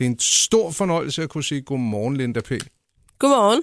Det er en stor fornøjelse at kunne sige godmorgen, Linda P. Godmorgen.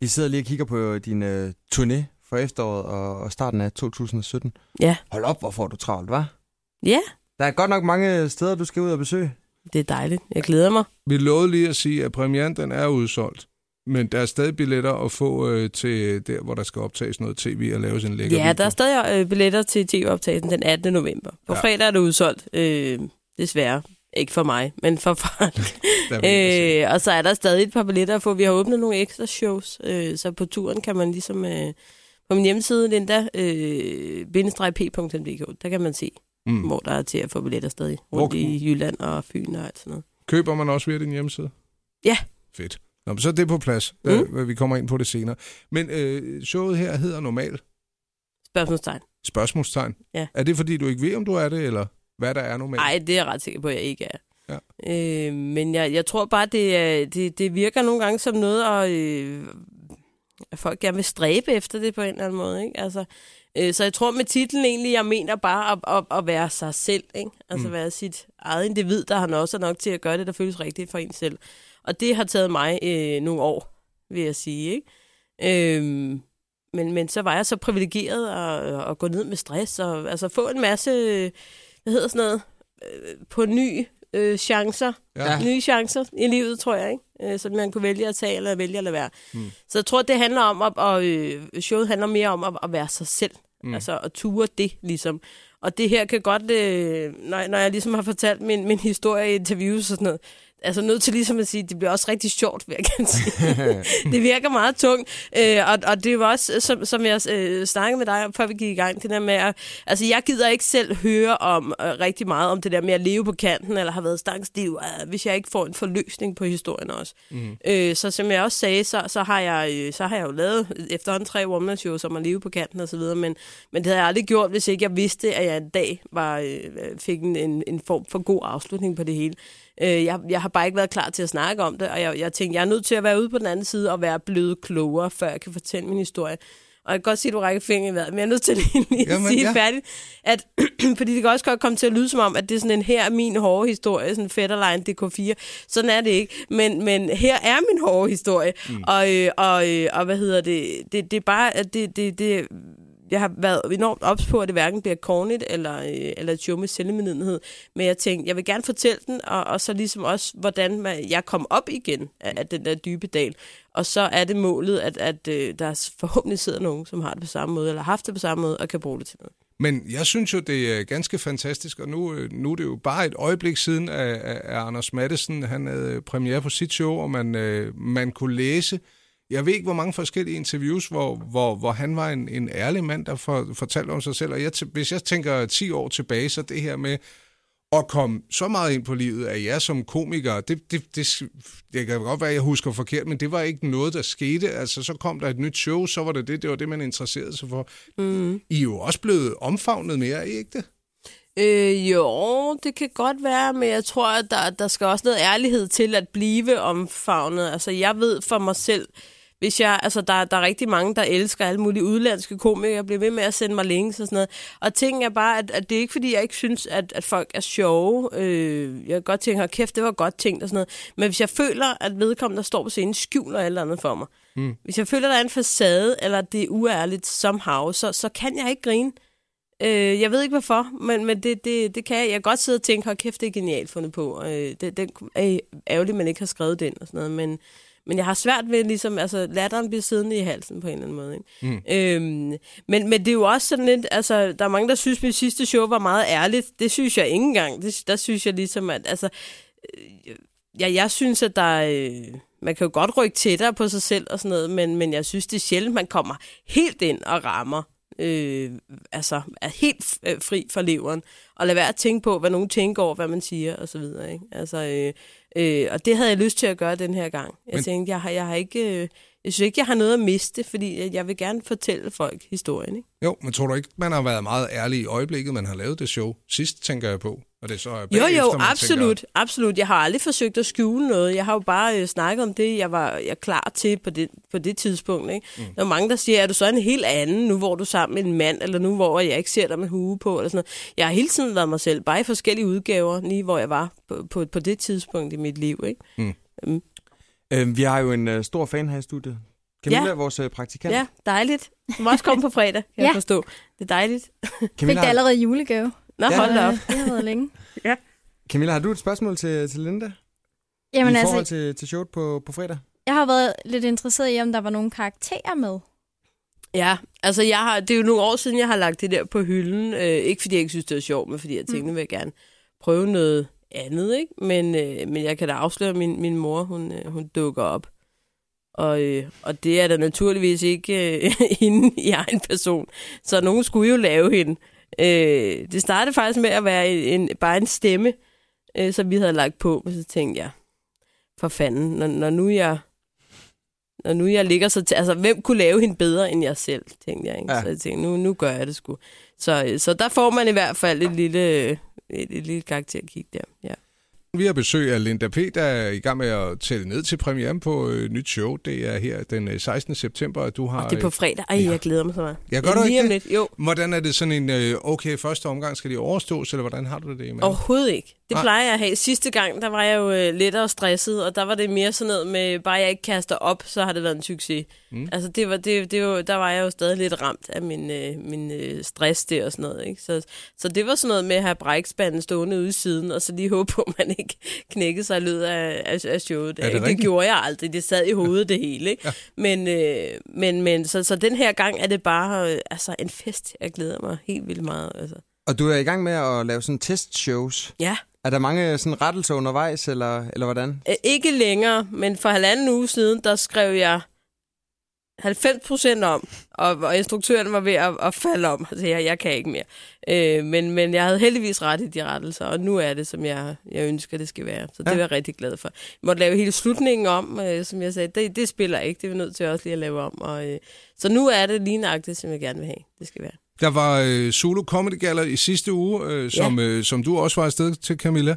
Vi sidder lige og kigger på din uh, turné for efteråret og, og starten af 2017. Ja. Hold op, hvor får du travlt, hva'? Ja, Der er godt nok mange steder, du skal ud og besøge. det er dejligt. Jeg glæder mig. Vi lovede lige at sige, at premieren den er udsolgt. Men der er stadig billetter at få øh, til der, hvor der skal optages noget tv og laves en lækker Ja, video. der er stadig øh, billetter til tv-optagelsen den 18. november. På ja. fredag er det udsolgt. Øh, desværre. Ikke for mig, men for folk. Der øh, og så er der stadig et par billetter at få. Vi har åbnet nogle ekstra shows, øh, så på turen kan man ligesom... Øh, på min hjemmeside, Linda, øh, bindestreg.p.dk, der kan man se, Mm. hvor der er til at få billetter stadig. Hvor- Rundt i Jylland og Fyn og alt sådan noget. Køber man også via din hjemmeside? Ja. Fedt. Nå, men så er det på plads. Mm. Mm. Vi kommer ind på det senere. Men øh, showet her hedder normalt Spørgsmålstegn. spørgsmålstegn. Ja. Er det fordi, du ikke ved, om du er det, eller hvad der er normalt? Nej, det er jeg ret sikker på, at jeg ikke er. Ja. Øh, men jeg, jeg tror bare, det, det, det virker nogle gange som noget, at, øh, at folk gerne vil stræbe efter det på en eller anden måde. Ikke? Altså, øh, så jeg tror med titlen egentlig, jeg mener bare at, at, at være sig selv. Ikke? Altså Mm. være sit eget individ, der har også nok til at gøre det, der føles rigtigt for en selv. Og det har taget mig øh, nogle år, vil jeg sige. Ikke? Øhm, men, men så var jeg så privilegeret at, at gå ned med stress og altså få en masse, øh, hvad hedder sådan noget, øh, på ny øh, chancer, Ja. nye chancer i livet, tror jeg, ikke? Øh, som man kunne vælge at tage eller vælge at lade være. Mm. Så jeg tror, det handler om, at, og, øh, showet handler mere om at, at være sig selv. Mm. Altså at ture det, ligesom. Og det her kan godt, øh, når, når jeg ligesom har fortalt min, min historie i interviews og sådan noget, altså nødt til ligesom at sige, det bliver også rigtig sjovt, vil jeg gerne sige. det virker meget tungt. Øh, og, og det var også, som, som jeg øh, snakkede med dig om, før vi gik i gang, det der med at, altså jeg gider ikke selv høre om øh, rigtig meget om det der med at leve på kanten, eller har været stangstiv, øh, hvis jeg ikke får en forløsning på historien også. Mm. Øh, så som jeg også sagde, så, så, har jeg, øh, så har jeg jo lavet efterhånden tre one shows om at leve på kanten og så videre, men, men det havde jeg aldrig gjort, hvis ikke jeg vidste, at jeg en dag var, øh, fik en, en, en form for god afslutning på det hele. Øh, jeg, jeg har bare ikke været klar til at snakke om det, og jeg, jeg tænkte, jeg er nødt til at være ude på den anden side og være blevet klogere, før jeg kan fortælle min historie. Og jeg kan godt sige, at du rækker fingre i vejret, men jeg er nødt til lige at Jamen, sige ja. færdigt, at, fordi det kan også godt komme til at lyde som om, at det er sådan en her er min hårde historie, sådan Fetterline DK4. Sådan er det ikke. Men, men her er min hårde historie. Mm. Og, øh, og, øh, og hvad hedder det? Det, det er bare, at det, det, det, jeg har været enormt ops på, at det hverken bliver kornigt eller, øh, eller et show med selvmedlidenhed. Men jeg tænkte, jeg vil gerne fortælle den, og, og så ligesom også, hvordan man, jeg kom op igen af, af den der dybe dal. Og så er det målet, at, at øh, der forhåbentlig sidder nogen, som har det på samme måde, eller har haft det på samme måde, og kan bruge det til noget. Men jeg synes jo, det er ganske fantastisk, og nu, øh, nu er det jo bare et øjeblik siden, at, at Anders Mattesen han havde premiere på sit show, og man, øh, man kunne læse, jeg ved ikke, hvor mange forskellige interviews, hvor, hvor, hvor han var en, en ærlig mand, der for, fortalte om sig selv. Og jeg, hvis jeg tænker 10 år tilbage, så det her med at komme så meget ind på livet af jer som komiker, det, det, det, det kan godt være, at jeg husker forkert, men det var ikke noget, der skete. Altså, så kom der et nyt show, så var det det, det var det, man interesserede sig for. Mm. I er jo også blevet omfavnet mere, er ikke det? Øh, jo, det kan godt være, men jeg tror, at der, der skal også noget ærlighed til at blive omfavnet. Altså, jeg ved for mig selv, hvis jeg, altså, der, der er rigtig mange, der elsker alle mulige udlandske komikere, jeg bliver ved med at sende mig links og sådan noget. Og ting er bare, at, at det er ikke, fordi jeg ikke synes, at, at folk er sjove. Øh, jeg kan godt tænke, hold kæft, det var godt tænkt og sådan noget. Men hvis jeg føler, at vedkommende, der står på scenen, skjuler eller andet for mig. Mm. Hvis jeg føler, der er en facade, eller det er uærligt somehow, så, så kan jeg ikke grine. Øh, jeg ved ikke hvorfor, men, men det, det, det kan jeg. Jeg kan godt sidde og tænke, hold kæft, det er genialt fundet på. Øh, det, det er ærgerligt, at man ikke har skrevet den og sådan noget, men, men jeg har svært ved, ligesom, altså latteren bliver siddende i halsen på en eller anden måde. Ikke? Mm. Øhm, men, men det er jo også sådan lidt, altså, der er mange, der synes, at mit sidste show var meget ærligt. Det synes jeg ikke engang. Det, der synes jeg ligesom, at, altså, øh, ja, jeg synes, at der er, øh, man kan jo godt rykke tættere på sig selv og sådan noget, men, men jeg synes, det er sjældent, man kommer helt ind og rammer øh, altså er helt øh, fri fra leveren, og lad være at tænke på, hvad nogen tænker over, hvad man siger, og så videre. Ikke? Altså, øh, øh, og det havde jeg lyst til at gøre den her gang. Jeg Men- tænkte, jeg har, jeg har ikke... Øh, Jeg synes ikke, jeg har noget at miste, fordi jeg vil gerne fortælle folk historien. Ikke? Jo, men tror du ikke, man har været meget ærlig i øjeblikket, man har lavet det show? Sidst tænker jeg på. Og det så er Jo, jo, absolut, Tænker, absolut. Jeg har aldrig forsøgt at skjule noget. Jeg har jo bare øh, snakket om det, jeg var jeg klar til på det, på det tidspunkt. Ikke? Mm. Der er mange, der siger, er du så en helt anden, nu hvor du er sammen med en mand, eller nu hvor jeg ikke ser dig med hue på, eller sådan noget. Jeg har hele tiden været mig selv, bare i forskellige udgaver, lige hvor jeg var på, på, på det tidspunkt i mit liv. Ikke? Øh, vi har jo en øh, stor fan her i studiet. Camilla, Ja. ja. vores øh, praktikant. Ja, dejligt. Du må også komme på fredag, kan ja. jeg Ja. forstå. Det er dejligt. Fik Camilla, det har, allerede i julegave. Nå, Ja. hold da op. Det har været længe. Camilla, har du et spørgsmål til, til Linda? Jamen I forhold altså, til, til showet på, på fredag? jeg har været lidt interesseret i, om der var nogle karakterer med. Ja, altså jeg har, det er jo nogle år siden, jeg har lagt det der på hylden. Øh, ikke fordi jeg ikke synes, det er sjovt, men fordi jeg tænkte, nu vil jeg gerne prøve noget andet. Ikke? Men, øh, men jeg kan da afsløre, at min, min mor, hun, øh, hun dukker op. Og, øh, og det er da naturligvis ikke øh, hende i egen person. Så nogen skulle jo lave hende. Øh, det startede faktisk med at være en, en, bare en stemme, øh, som vi havde lagt på. Og så tænkte jeg, for fanden, når, når nu jeg når nu jeg ligger så... T- altså, hvem kunne lave hende bedre end jeg selv, tænkte jeg. Ikke? Ja. Så jeg tænkte, nu, nu gør jeg det sgu. Så, øh, så der får man i hvert fald et lille, et, et lille karakterkig der. Ja. Vi har besøg af Linda P., der er i gang med at tælle ned til premieren på øh, nyt show. Det er her den øh, 16. september, og du har... Og det er på fredag. Ej, ja. jeg glæder mig så meget. Ja, gør du Lige ikke det? lidt. Jo, Hvordan er det sådan en, øh, okay, første omgang skal de overstås, eller hvordan har du det? Med? overhovedet ikke. Det Nej. plejer jeg at have. Sidste gang, der var jeg jo øh, lettere stresset, og der var det mere sådan noget med, bare jeg ikke kaster op, så har det været en succes. Mm. Altså, det var, det, det var, der var jeg jo stadig lidt ramt af min, øh, min øh, stress der og sådan noget. Ikke? Så, så det var sådan noget med at have brækspanden stående ude i siden, og så lige håbe på, at man ikke knækkede sig løbet af, af, af showet. Det det gjorde jeg aldrig. Det sad i hovedet det hele. Ikke? Ja. Men, øh, men, men så, så den her gang er det bare øh, altså, en fest. Jeg glæder mig helt vildt meget. Altså. Og du er i gang med at lave sådan testshows. Ja. Er der mange sådan rettelser undervejs, eller, eller hvordan? Øh, Ikke længere, men for halvanden uge siden, der skrev jeg 90 procent om, og, og instruktøren var ved at, at falde om. Altså, jeg, jeg kan ikke mere. Øh, men, men jeg havde heldigvis ret i de rettelser, og nu er det, som jeg, jeg ønsker, det skal være. Så det Ja. er jeg rigtig glad for. Jeg måtte lave hele slutningen om, øh, som jeg sagde. Det, det spiller ikke, det er vi nødt til også lige at lave om. Og, øh, så nu er det lige nøjagtigt, som jeg gerne vil have. Det skal være. Der var øh, Zulu Comedy Gala i sidste uge, øh, som, øh, som du også var afsted til, Camilla.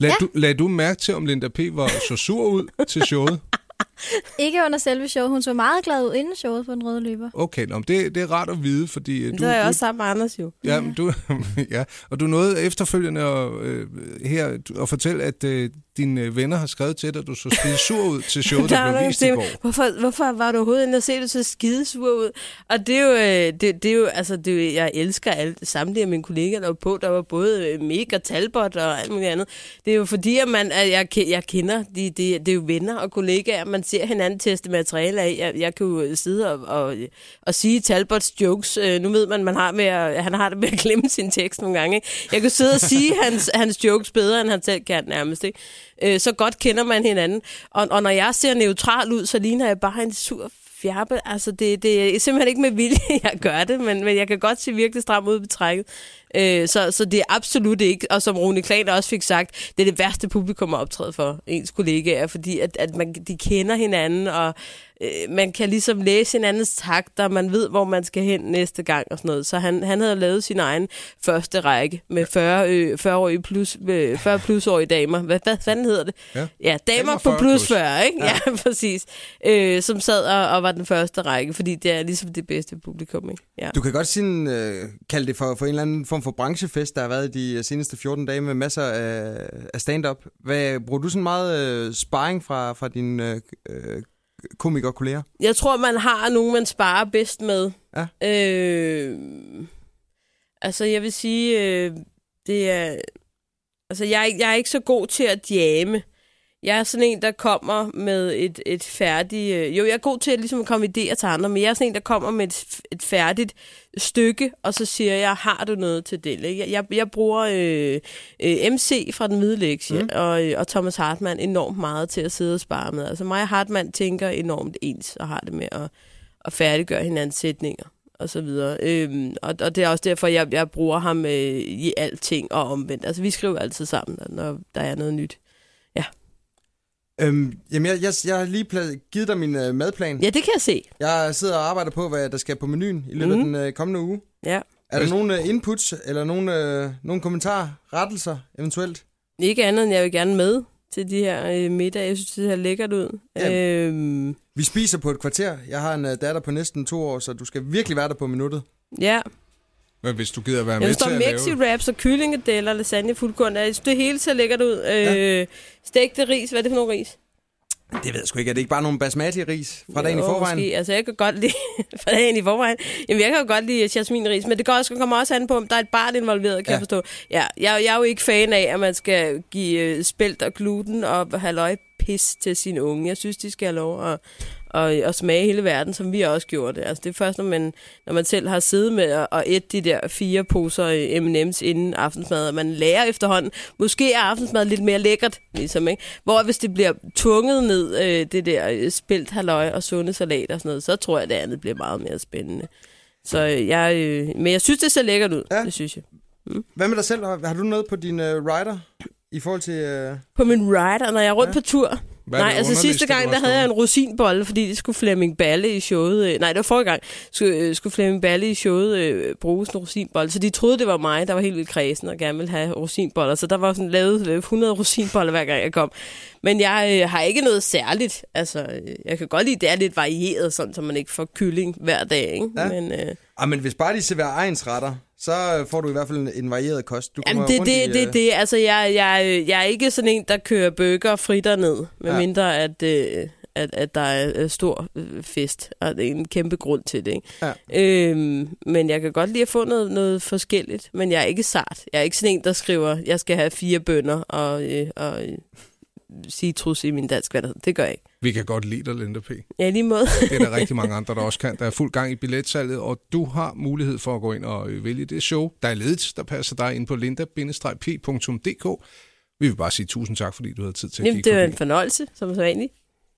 Lad, Ja. du, lad du mærke til, om Linda P. var så sur ud til showet? Ikke under selve showet. Hun så meget glad ud inden showet på den røde løber. Okay, nå, men det, det er rart at vide, fordi... øh, Du, Du, det er jeg du, også sammen med Anders jo. Ja, men du, ja, og du nåede efterfølgende at, øh, her at fortælle, at øh, dine venner har skrevet til dig, at du så skide sur ud til showet, der Nej, blev vist i går. Hvorfor, hvorfor var du overhovedet inde og se det så skidesur ud? Og det er jo, øh, det, det er jo altså, det er jo, jeg elsker alt, samtlige af mine kollegaer, der var på, der var både øh, Mega Talbot og alt muligt andet. Det er jo fordi, at, man, at jeg, jeg kender, de, de, det er jo venner og kollegaer, man ser hinanden teste materiale af. Jeg, jeg kan jo sidde og, og, og sige Talbots jokes. Øh, nu ved man, man har med at, han har det med at glemme sin tekst nogle gange. Ikke? Jeg kan sidde og sige hans, hans jokes bedre, end han selv kan nærmest. Ikke? Øh, så godt kender man hinanden. Og, og når jeg ser neutral ud, så ligner jeg bare en sur fjerpe. Altså, det, det er simpelthen ikke med vilje, jeg gør det, men, men jeg kan godt se virkelig stram ud på trækket. Øh, så, så det er absolut ikke, og som Rune Klan også fik sagt, det er det værste publikum at optræde for ens kollegaer, fordi at, at man, de kender hinanden, og øh, man kan ligesom læse hinandens takter, man ved, hvor man skal hen næste gang og sådan noget. Så han, han havde lavet sin egen første række med 40, øh, 40 plus, øh, 40 plusårige damer. Hvad, hvad fanden hedder det? Ja. Ja, damer, på 40 plus plus. 40, ikke? Ja, ja præcis. Øh, som sad og, og var den første række, fordi det er ligesom det bedste publikum, ikke? Ja. Du kan godt sådan, øh, kalde det for, for en eller anden form for branchefest, der har været de øh, seneste 14 dage med masser af, af stand-up. Hvad, bruger du sådan meget øh, sparring fra, fra dine øh, øh, komikerkolleger? Jeg tror, man har nogen, man sparer bedst med. Ja. Øh, altså, jeg vil sige, øh, det er... Altså, jeg, er ikke- jeg er ikke så god til at jamme. Jeg er sådan en, der kommer med et, et færdigt... Øh, jo, jeg er god til at ligesom komme med idéer til andre, men jeg er sådan en, der kommer med et, et færdigt stykke, og så siger jeg, har du noget til det? Ikke? Jeg, jeg bruger øh, øh, MC fra Den Hvide Lektie mm. og, øh, og Thomas Hartmann enormt meget til at sidde og spare med. Altså mig og Hartmann tænker enormt ens, og har det med at, at færdiggøre hinandens sætninger og så videre. Øhm, og, og det er også derfor, jeg, jeg bruger ham øh, i alting og omvendt. Altså vi skriver altid sammen, når der er noget nyt. Øhm, jamen, jeg, jeg, jeg har lige pla- givet dig min øh, madplan. Ja, det kan jeg se. Jeg sidder og arbejder på, hvad der skal på menuen i løbet mm. af den øh, kommende uge. Ja. Er der nogle øh, inputs, eller nogle, øh, nogle kommentarer, rettelser eventuelt? Ikke andet end jeg vil gerne med til de her øh, middag. Jeg synes, det ser lækkert ud. Ja. Øhm, Vi spiser på et kvarter. Jeg har en øh, datter på næsten to år, så du skal virkelig være der på minuttet. ja. Men hvis du gider være Jeg med til at lave... wraps og kyllingedeller, lasagne, fuldkorn. Jeg synes, det hele ser lækkert ud. Ja. Øh, stegte ris. Hvad er det for noget ris? Det ved jeg sgu ikke. Er det ikke bare nogle basmati-ris fra dagen i Jo, forvejen? Måske. Altså, jeg kan godt lide... fra dagen i forvejen. Jamen, jeg kan jo godt lide jasminris, men det går også, kommer også an på, om der er et barn involveret, kan Ja. jeg forstå. Ja, jeg, jeg er jo ikke fan af, at man skal give øh, spelt og gluten og halvøj pis til sine unge. Jeg synes, de skal have lov at, at, at smage hele verden, som vi også gjorde det. Altså, det er først, når man, når man selv har siddet med at, at ætte de der fire poser øh, M&M's inden aftensmad, og man lærer efterhånden. Måske er aftensmad lidt mere lækkert, ligesom, ikke? Hvor hvis det bliver tvunget ned, øh, det der øh, spelt halløj og sunde salat og sådan noget, så tror jeg, det andet bliver meget mere spændende. Så øh, jeg, øh, men jeg synes, det ser lækkert ud. Ja. Det synes jeg. Hvad med dig selv? Har har du noget på din øh, rider i forhold til... Øh... På min rider, når jeg er rundt ja. på tur. Hvad Nej, altså sidste gang, der havde jeg en rosinbolle, fordi det skulle Flemming Balle i showet. øh, Nej, det var forrige gang. Skulle, øh, skulle Flemming Balle i showet øh, bruge sådan en rosinbolle. Så de troede, det var mig, der var helt vildt kredsen og gerne ville have rosinboller. Så der var sådan lavet øh, 100 rosinboller, hver gang jeg kom. Men jeg øh, har ikke noget særligt. Altså, øh, jeg kan godt lide, at det er lidt varieret, sådan, så man ikke får kylling hver dag. Ikke? Ja. Men, øh, Ah, men hvis bare de serverer egen retter, så får du i hvert fald en, en varieret kost. Du Jamen, det er rundt det, i, det, øh, det. Altså, jeg, jeg, jeg er ikke sådan en, der kører bøger og fritter ned, medmindre ja. at, øh, at, at der er øh, stor fest, og det er en kæmpe grund til det. Ikke? Ja. Øhm, men jeg kan godt lide at få noget, noget forskelligt, men jeg er ikke sart. Jeg er ikke sådan en, der skriver, jeg skal have fire bønder og, øh, og øh, citrus i min dansk vand. Det gør jeg ikke. Vi kan godt lide dig, Linda P. Ja, lige måde. Det er der rigtig mange andre, der også kan. Der er fuld gang i billetsalget, og du har mulighed for at gå ind og øh, vælge det show, der er ledigt, der passer dig ind på linda-p.dk. Vi vil bare sige tusind tak, fordi du havde tid til at Jamen, kigge det var en fornøjelse, som så vanligt.